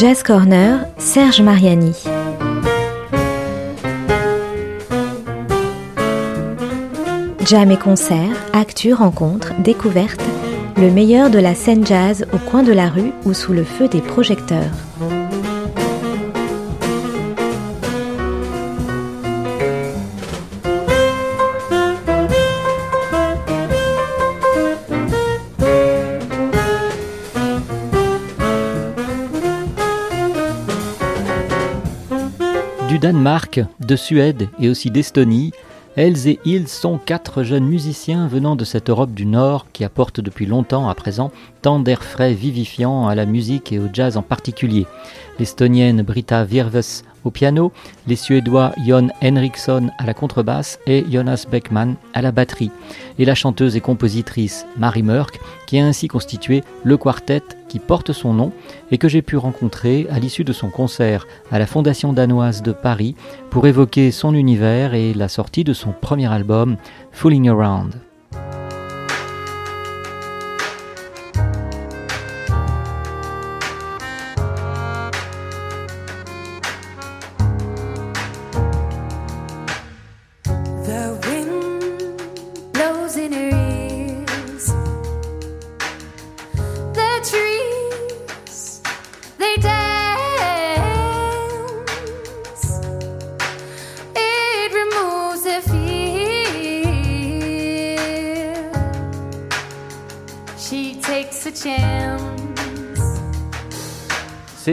Jazz Corner, Serge Mariani. Jam et concerts, actus, rencontres, découvertes, le meilleur de la scène jazz au coin de la rue ou sous le feu des projecteurs. Du Danemark, de Suède et aussi d'Estonie, elles et ils sont quatre jeunes musiciens venant de cette Europe du Nord qui apportent depuis longtemps à présent tant d'air frais vivifiants à la musique et au jazz en particulier. L'Estonienne Britta Virves au piano, les Suédois Jon Henriksson à la contrebasse et Jonas Beckman à la batterie, et la chanteuse et compositrice Marie Murk qui a ainsi constitué le quartet qui porte son nom et que j'ai pu rencontrer à l'issue de son concert à la Fondation danoise de Paris pour évoquer son univers et la sortie de son premier album Fooling Around.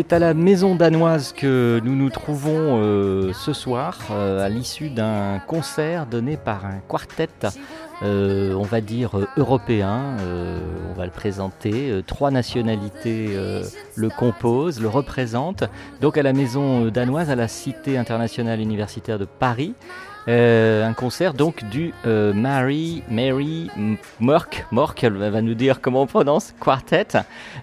C'est à la maison danoise que nous nous trouvons euh, ce soir, euh, à l'issue d'un concert donné par un quartet, euh, on va dire européen, on va le présenter, trois nationalités le composent, le représentent, donc à la maison danoise, à la Cité internationale universitaire de Paris. Euh, un concert donc du euh, Mary, Mary Mork, Mork, elle va nous dire comment on prononce, quartet.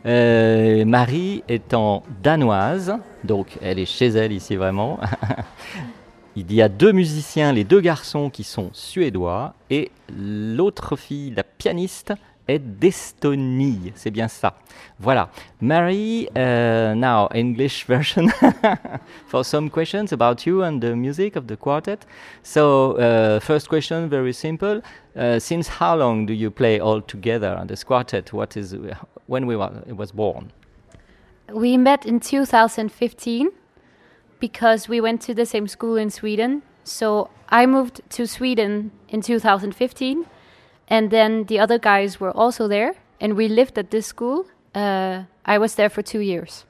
Euh, Marie étant danoise, donc elle est chez elle ici vraiment. Il y a deux musiciens, les deux garçons qui sont suédois, et l'autre fille, la pianiste, est d'Estonie. C'est bien ça. Voilà. Mary, uh, now English version for some questions about you and the music of the quartet. So, uh, first question, very simple. Uh, since how long do you play all together on this quartet? What is when we were, it was born? We met in 2015 because we went to the same school in Sweden. So I moved to Sweden in 2015 and then the other guys were also there, and we lived at this school. Uh, I was there for two years.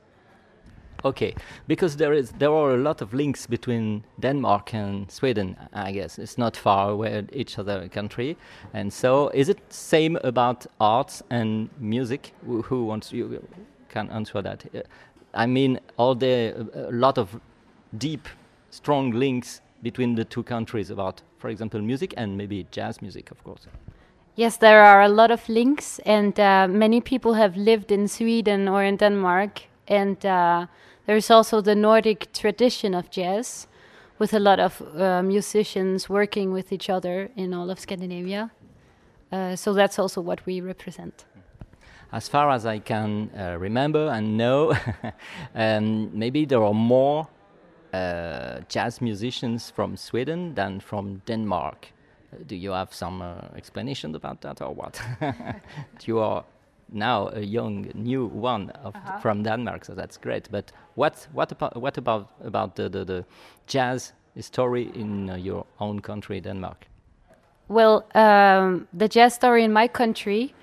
Okay, because there is there are a lot of links between Denmark and Sweden. I guess it's not far away each other country, and so is it same about arts and music? Who, who wants you can answer that? Uh, I mean, are there a lot of deep, strong links between the two countries about, for example, music and maybe jazz music, of course? Yes, there are a lot of links, and uh, many people have lived in Sweden or in Denmark. And uh, there's also the Nordic tradition of jazz, with a lot of uh, musicians working with each other in all of Scandinavia. Uh, so that's also what we represent. As far as I can uh, remember and know, um, maybe there are more uh, jazz musicians from Sweden than from Denmark do you have some uh, explanation about that or what? you are now a young new one of, uh -huh. from Denmark, so that's great. But what what about what about about the the, the jazz story in uh, your own country, Denmark? Well, um, the jazz story in my country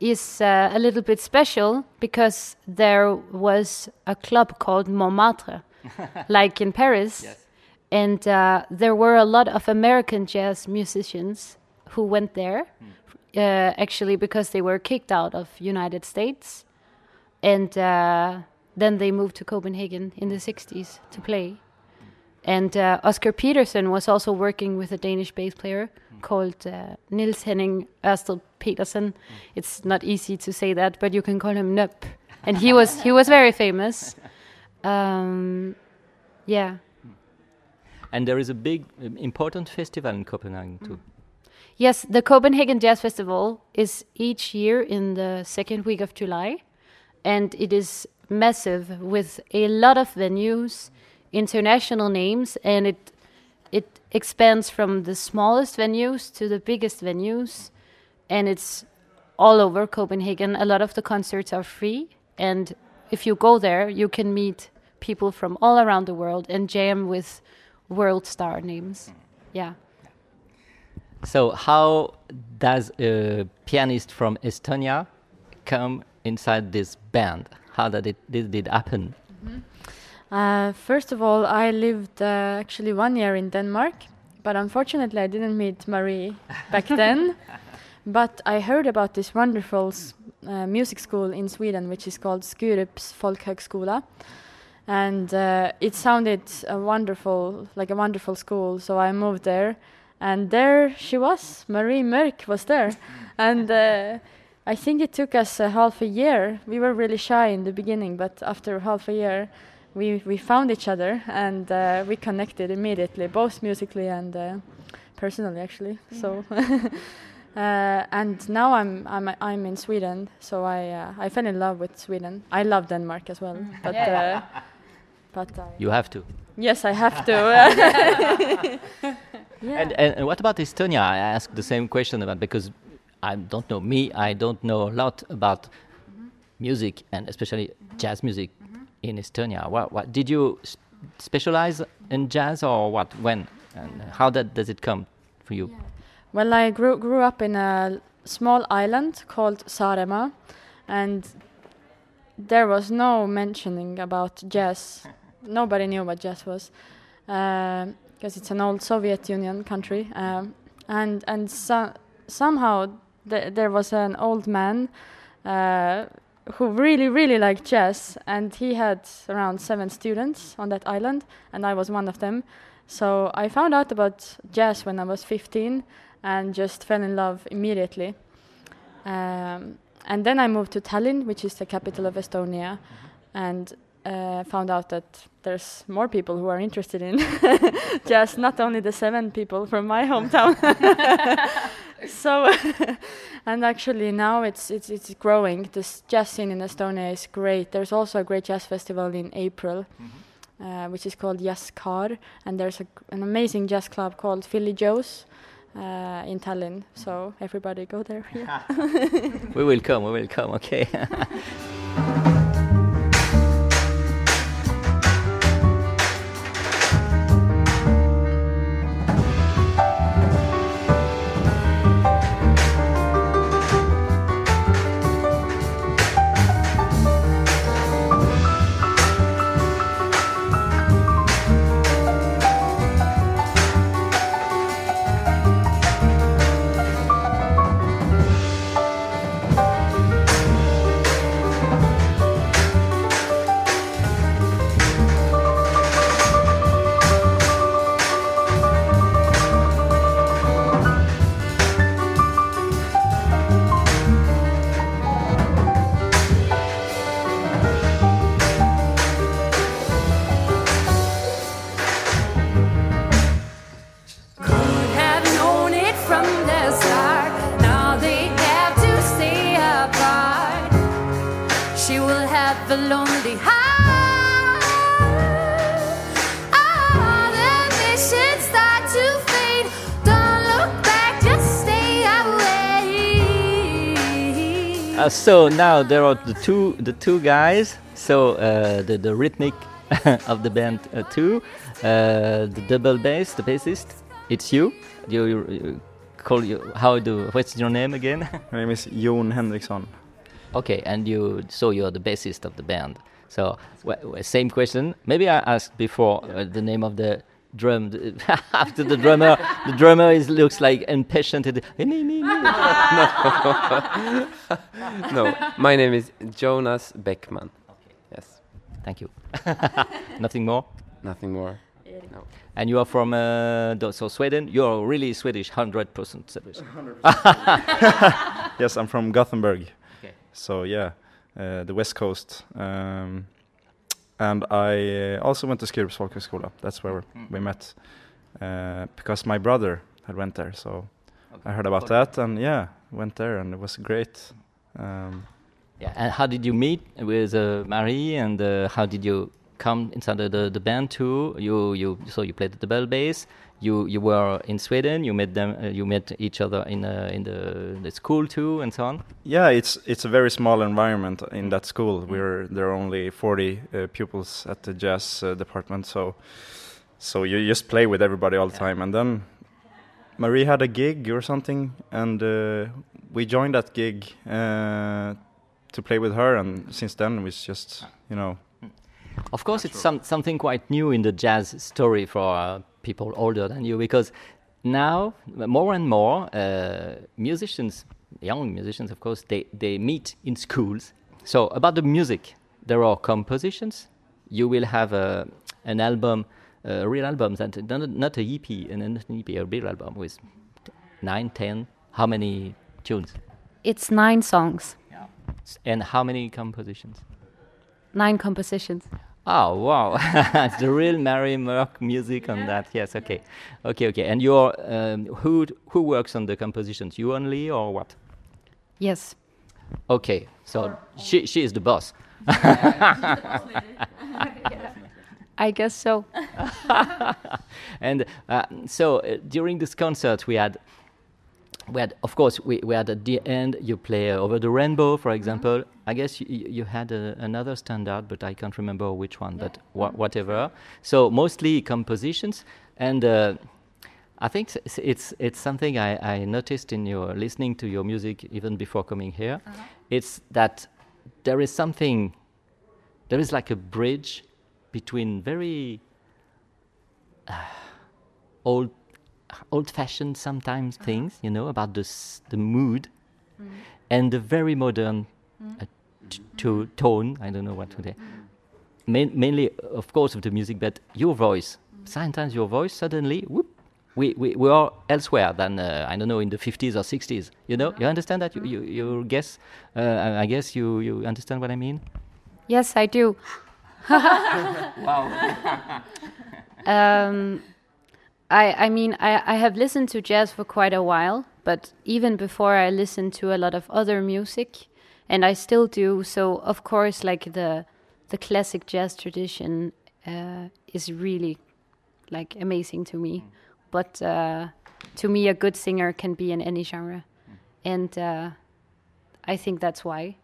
is uh, a little bit special because there was a club called Montmartre, like in Paris. Yes and uh, there were a lot of American jazz musicians who went there, mm. uh, actually because they were kicked out of United States, and uh, then they moved to Copenhagen in the '60s to play, And uh, Oscar Peterson was also working with a Danish bass player called uh, Nils Henning Ørsted Petersen. It's not easy to say that, but you can call him Nup. And he was he was very famous. Um, yeah. And there is a big, important festival in Copenhagen too. Mm. Yes, the Copenhagen Jazz Festival is each year in the second week of July, and it is massive with a lot of venues, international names, and it it expands from the smallest venues to the biggest venues, and it's all over Copenhagen. A lot of the concerts are free, and if you go there, you can meet people from all around the world and jam with world star names. Yeah. So, how does a pianist from Estonia come inside this band? How did it did it happen? Uh, first of all, I lived uh, actually one year in Denmark, but unfortunately, I didn't meet Marie back then. But I heard about this wonderful uh, music school in Sweden, which is called Skurups Folkhögskola, and uh, it sounded a wonderful, like a wonderful school. So I moved there, and there she was. Marie Mørk was there, and. Uh, I think it took us a half a year. We were really shy in the beginning, but after half a year, we we found each other and uh, we connected immediately, both musically and uh, personally, actually. So, uh, and now I'm I'm I'm in Sweden, so I uh, I fell in love with Sweden. I love Denmark as well, but uh, but I, You have to. yes, I have to. yeah. And, and and what about Estonia? I asked the same question about because I don't know me. I don't know a lot about mm-hmm. music and especially mm-hmm. jazz music mm-hmm. in Estonia. What what did you s- specialize in jazz or what? When and how that does it come for you? Well, I grew grew up in a small island called Saaremaa, and there was no mentioning about jazz. Nobody knew what jazz was, because it's an old Soviet Union country. Um, and and so, somehow th- there was an old man uh, who really really liked jazz, and he had around seven students on that island, and I was one of them. So I found out about jazz when I was 15 and just fell in love immediately. Um, and then I moved to Tallinn, which is the capital of Estonia, and uh, found out that there's more people who are interested in jazz, not only the seven people from my hometown. so, and actually now it's it's it's growing. This jazz scene in Estonia is great. There's also a great jazz festival in April. Uh, which is called Jazzkaar, and there's a, an amazing jazz club called Philly Joe's uh, in Tallinn. So everybody go there. Yeah. We will come. We will come. Okay. Uh, so now there are the two the two guys. So uh, the the rhythmic of the band uh, two, uh, the double bass, the bassist. It's you. You, you, you call you how do what's your name again? My name is Jon Henriksson. okay, and you so you're the bassist of the band. So same question. Maybe I asked before uh, the name of the drum after the drummer. the drummer is looks like impatient. and- Me, me, me. no, my name is Jonas Beckman. Okay. Yes, Thank you. Nothing more. nothing more. No. And you are from uh, so Sweden. You're really Swedish, hundred percent Swedish. Yes, I'm from Gothenburg. Okay. So yeah, uh, the west coast. Um, and I uh, also went to Skurups folkhögskola. That's where Mm. we met. Uh, because my brother had went there, so Okay. I heard about that, and yeah, went there, and it was great. Um, Yeah. And how did you meet with uh, Marie? And uh, how did you come inside the, the, the band too? You you so you played the bell bass. You you were in Sweden. You met them. Uh, you met each other in uh, in the, the school too, and so on. yeah, it's it's a very small environment in that school. We're there are only 40 uh, pupils at the jazz uh, department, so so you just play with everybody all the time. And then Marie had a gig or something, and uh, we joined that gig uh, to play with her. And since then, we just you know Of course, it's some, something quite new in the jazz story for uh, people older than you because now more and more uh, musicians, young musicians, of course, they, they meet in schools. So about the music, there are compositions. You will have a, an album, a real album, that not, not a EP, and an EP, a real album with nine, ten. How many tunes? It's nine songs, Yeah. And how many compositions? nine compositions. Oh wow, it's the real Mary Mørk music on that. Yes, okay, okay, okay. And you're um, who who works on the compositions? You only or what? Yes. Okay, so she she is the boss. I guess so. and uh, so uh, during this concert we had we had of course we, we had at the end you play uh, over the rainbow for example. I guess you, you had uh, another standard but i can't remember which one but wha- whatever. So mostly compositions and uh, i think it's, it's it's something I, I noticed in your listening to your music even before coming here. It's that there is something there is like a bridge between very old old fashioned sometimes things you know about the the mood and the very modern uh, t- to tone i don't know what to say. Main, mainly of course of the music but your voice. Sometimes your voice suddenly whoop, we, we, we are elsewhere than uh, i don't know in the 50s or 60s you know? You understand that? You, you, you guess uh, I- i guess you, you understand what i mean? Yes, I do. um, I I mean I, I have listened to jazz for quite a while, but even before I listened to a lot of other music, and I still do. So of course, like the the classic jazz tradition uh, is really like amazing to me. But uh, to me, a good singer can be in any genre, and uh, I think that's why.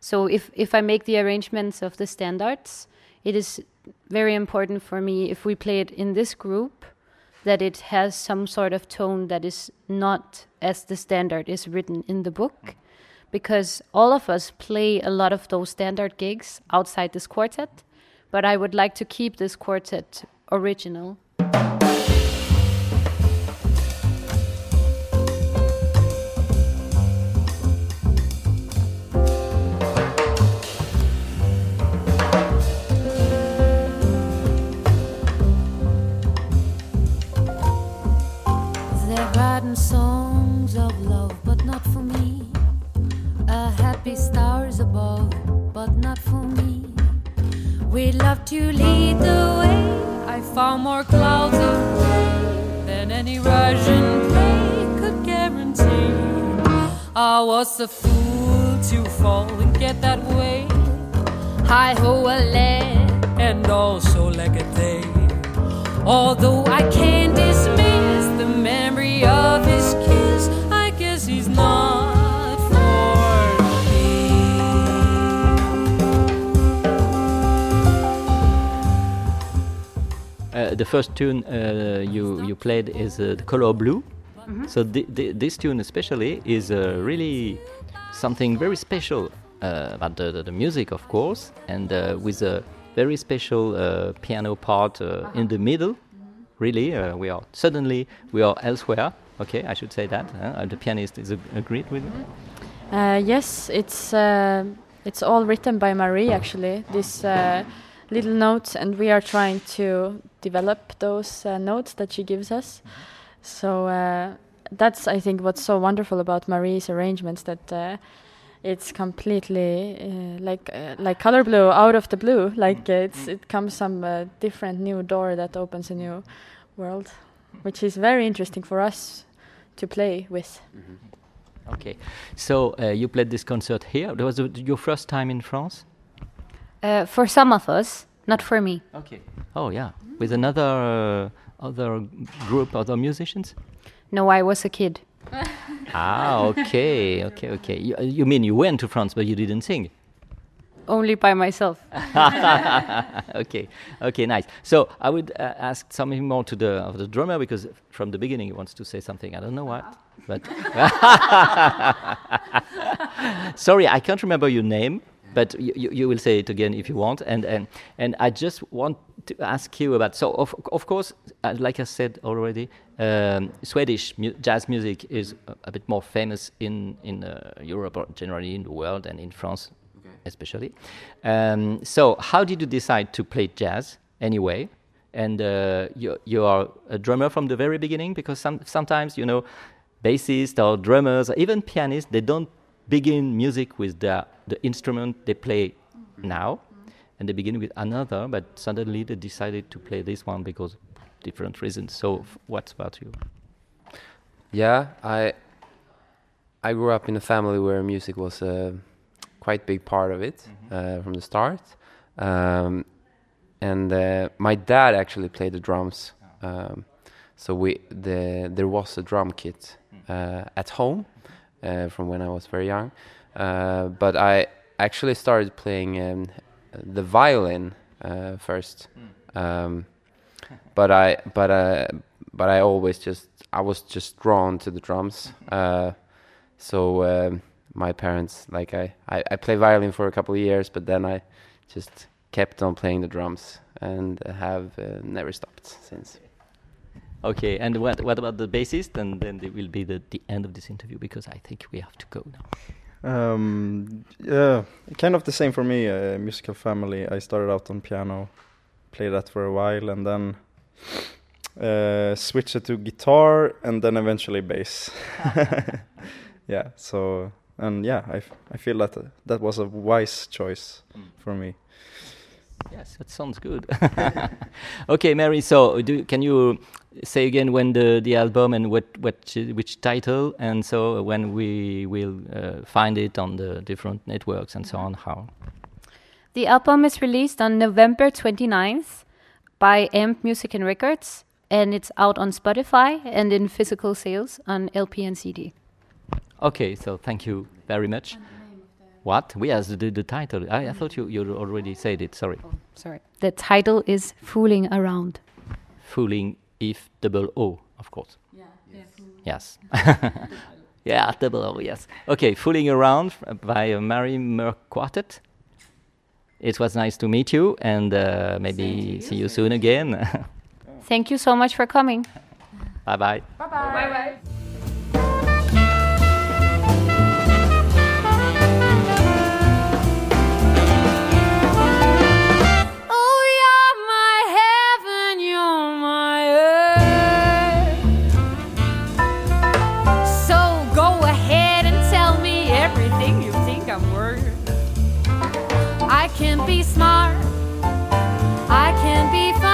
So if if I make the arrangements of the standards, it is very important for me if we play it in this group that it has some sort of tone that is not as the standard is written in the book because all of us play a lot of those standard gigs outside this quartet but I would like to keep this quartet original Found more clouds of gray than any Russian play could guarantee. I was a fool to fall and get that way. Hi ho, a and also like a day. Although I can't dismiss the memory of his the first tune uh, you you played is uh, the color blue. So thi- thi- this tune especially is uh, really something very special uh, about the, the, the music, of course, and uh, with a very special uh, piano part uh, in the middle. Really, uh, we are suddenly we are elsewhere. Okay, I should say that. Uh, the pianist is ag- agreed with me. Uh, yes, it's uh, it's all written by Marie actually. These uh, little notes, and we are trying to develop those uh, notes that she gives us. So uh, that's I think what's so wonderful about Marie's arrangements that uh, it's completely uh, like uh, like color blue out of the blue. Like uh, it's it comes some uh, different new door that opens a new world, which is very interesting for us to play with. Okay, so uh, you played this concert here. Was it your first time in France? Uh, for some of us, not for me. Okay. Oh yeah, with another uh, other group, other musicians. No, I was a kid. ah, okay, okay, okay. You, you mean you went to France, but you didn't sing? Only by myself. okay, okay, nice. So I would uh, ask something more to the of the drummer because from the beginning he wants to say something. I don't know what, but sorry, I can't remember your name. But you, you, will say it again if you want. And, and, and I just want to ask you about. So, of, of course, uh, like I said already, um, Swedish mu- jazz music is a, a bit more famous in, in uh, Europe or generally in the world and in France especially. Um, so, how did you decide to play jazz anyway? And uh, you, you are a drummer from the very beginning because some, sometimes, you know, bassists or drummers, or even pianists, they don't begin music with the, the instrument they play now, and they begin with another, but suddenly they decided to play this one because different reasons. So, f- what's about you? Yeah, I I grew up in a family where music was a quite big part of it uh, from the start, um, and uh, my dad actually played the drums. Um, so we the there was a drum kit uh, at home uh, from when I was very young, uh, but I actually started playing um, the violin uh, first. Um, but I but uh, but I always just I was just drawn to the drums. Uh, so um, my parents like I, I I play violin for a couple of years, but then I just kept on playing the drums and have uh, never stopped since. Okay, and what, what about the bassist? And then it will be the, the end of this interview because I think we have to go now. Um, yeah, kind of the same for me. Uh, musical family. I started out on piano, played that for a while, and then uh, switched it to guitar, and then eventually bass. yeah. So and yeah, I, f- I feel that uh, that was a wise choice for me. Yes, that sounds good. okay, Mary. So, do, can you say again when the, the album and what what which title, and so when we will uh, find it on the different networks and so on? How? The album is released on November 29th by Amp Music and Records, and it's out on Spotify and in physical sales on LP and CD. Okay, so thank you very much. What? We yes, the, the title. I, I thought you, you already said it. Sorry. Sorry. The title is Fooling Around. Fooling if double O, of course. Yeah. Yes. Yes. yeah, double O, yes. Okay, Fooling Around by uh, Mary Mørk Quartet. It was nice to meet you and uh, maybe see you soon again. Thank you so much for coming. bye bye. Oh, I can be smart, I can be funny,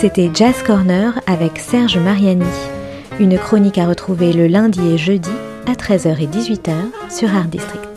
C'était Jazz Corner avec Serge Mariani. Une chronique à retrouver le lundi et jeudi à 13h et 18h sur Art District.